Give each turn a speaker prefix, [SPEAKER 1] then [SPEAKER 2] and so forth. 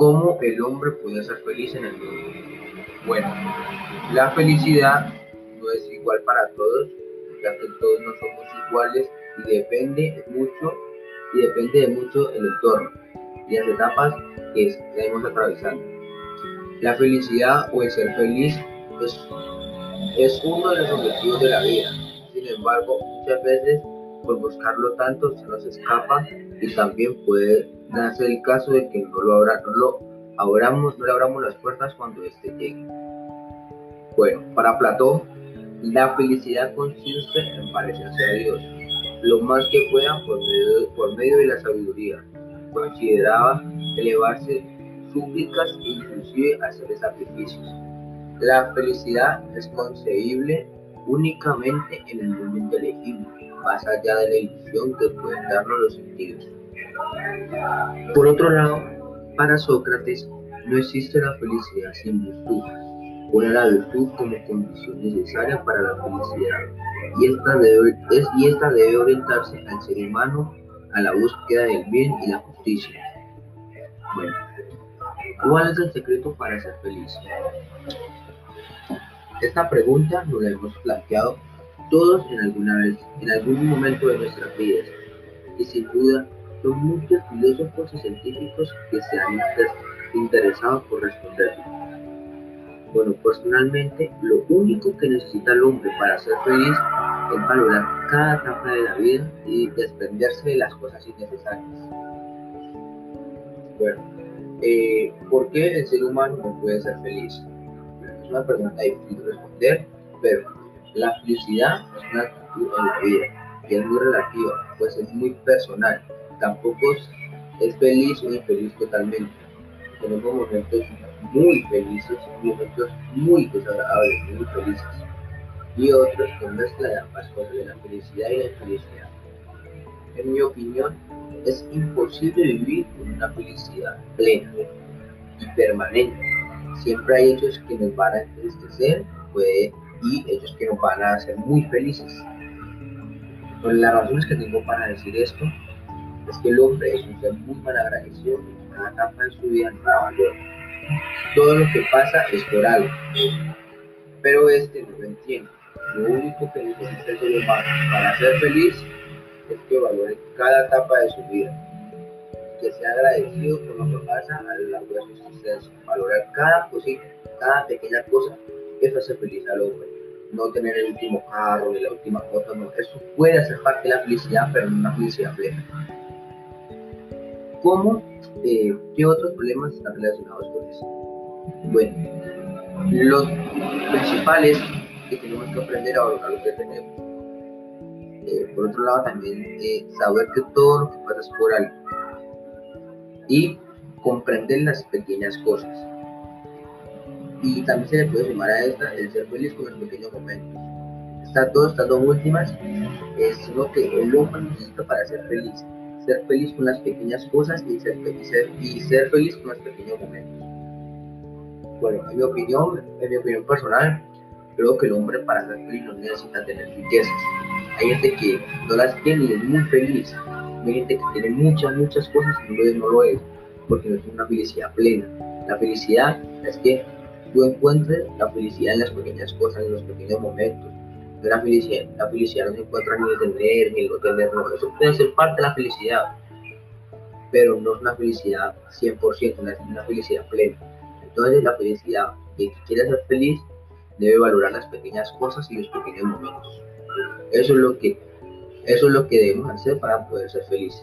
[SPEAKER 1] ¿Cómo el hombre puede ser feliz en el mundo? Bueno, la felicidad no es igual para todos, ya que todos no somos iguales y depende mucho y depende de mucho el entorno y las etapas que estemos atravesando. La felicidad o el ser feliz es, es uno de los objetivos de la vida. Sin embargo, muchas veces por buscarlo tanto se nos escapa y también puede darse el caso de que no lo, abra, no lo abramos, no le abramos las puertas cuando éste llegue. Bueno, para Platón, la felicidad consiste en parecerse a Dios, lo más que pueda por medio, por medio de la sabiduría. Consideraba elevarse súplicas e inclusive hacer sacrificios. La felicidad es concebible únicamente en el momento elegido, más allá de la ilusión que pueden darnos los sentidos. Por otro lado, para Sócrates no existe la felicidad sin virtud. Pone la virtud como condición necesaria para la felicidad y esta debe, y esta debe orientarse al ser humano a la búsqueda del bien y la justicia. Bueno, ¿cuál es el secreto para ser feliz? Esta pregunta nos la hemos planteado todos en alguna vez, en algún momento de nuestras vidas, y sin duda son muchos filósofos y científicos que se han interesado por responder. Bueno, personalmente, lo único que necesita el hombre para ser feliz es valorar cada etapa de la vida y desprenderse de las cosas innecesarias. Bueno, eh, ¿por qué el ser humano no puede ser feliz? Es una pregunta difícil de responder, pero la felicidad es una actitud en la vida y es muy relativa, pues es muy personal. Tampoco es feliz o infeliz totalmente. Tenemos momentos muy felices, momentos muy desagradables, muy felices, y otros que mezclan ambas cosas de la felicidad y la infelicidad. En mi opinión, es imposible vivir con una felicidad plena y permanente. Siempre hay hechos que nos van a entristecer puede, y hechos que nos van a hacer muy felices. Pero las razones que tengo para decir esto es que el hombre es un ser muy mal agradecido en cada etapa de su vida no valor. Todo lo que pasa es por algo, pero este no lo entiende. Lo único que necesita el ser humano para ser feliz es que valore cada etapa de su vida, que sea agradecido por lo que pasa a lo largo de su existencia, valorar cada cosita, cada pequeña cosa, eso hace feliz al hombre. No tener el último carro ni la última foto, no. Eso puede hacer parte de la felicidad, pero no una felicidad plena. ¿Cómo? Eh, ¿Qué otros problemas están relacionados con eso? Bueno, los principales que tenemos que aprender a valorar lo que tenemos. Eh, por otro lado, también eh, saber que todo lo que pasa es por algo. Y comprender las pequeñas cosas. Y también se le puede sumar a esta el ser feliz con los pequeños momentos. Estas dos, estas dos últimas, es lo que el hombre necesita para ser feliz ser feliz con las pequeñas cosas y ser, feliz, y ser feliz con los pequeños momentos. Bueno, en mi opinión, en mi opinión personal, creo que el hombre para ser feliz no necesita tener riquezas. Hay gente que no las tiene y es muy feliz. Hay gente que tiene muchas, muchas cosas y no lo, no lo es, porque no es una felicidad plena. La felicidad es que tú encuentres la felicidad en las pequeñas cosas, en los pequeños momentos, la felicidad, la felicidad no se encuentra ni en tener ni en no tener, no, eso puede ser parte de la felicidad, pero no es una felicidad 100%, no es una felicidad plena. Entonces la felicidad, quien quiere ser feliz, debe valorar las pequeñas cosas y los pequeños momentos. Eso es lo que, eso es lo que debemos hacer para poder ser felices.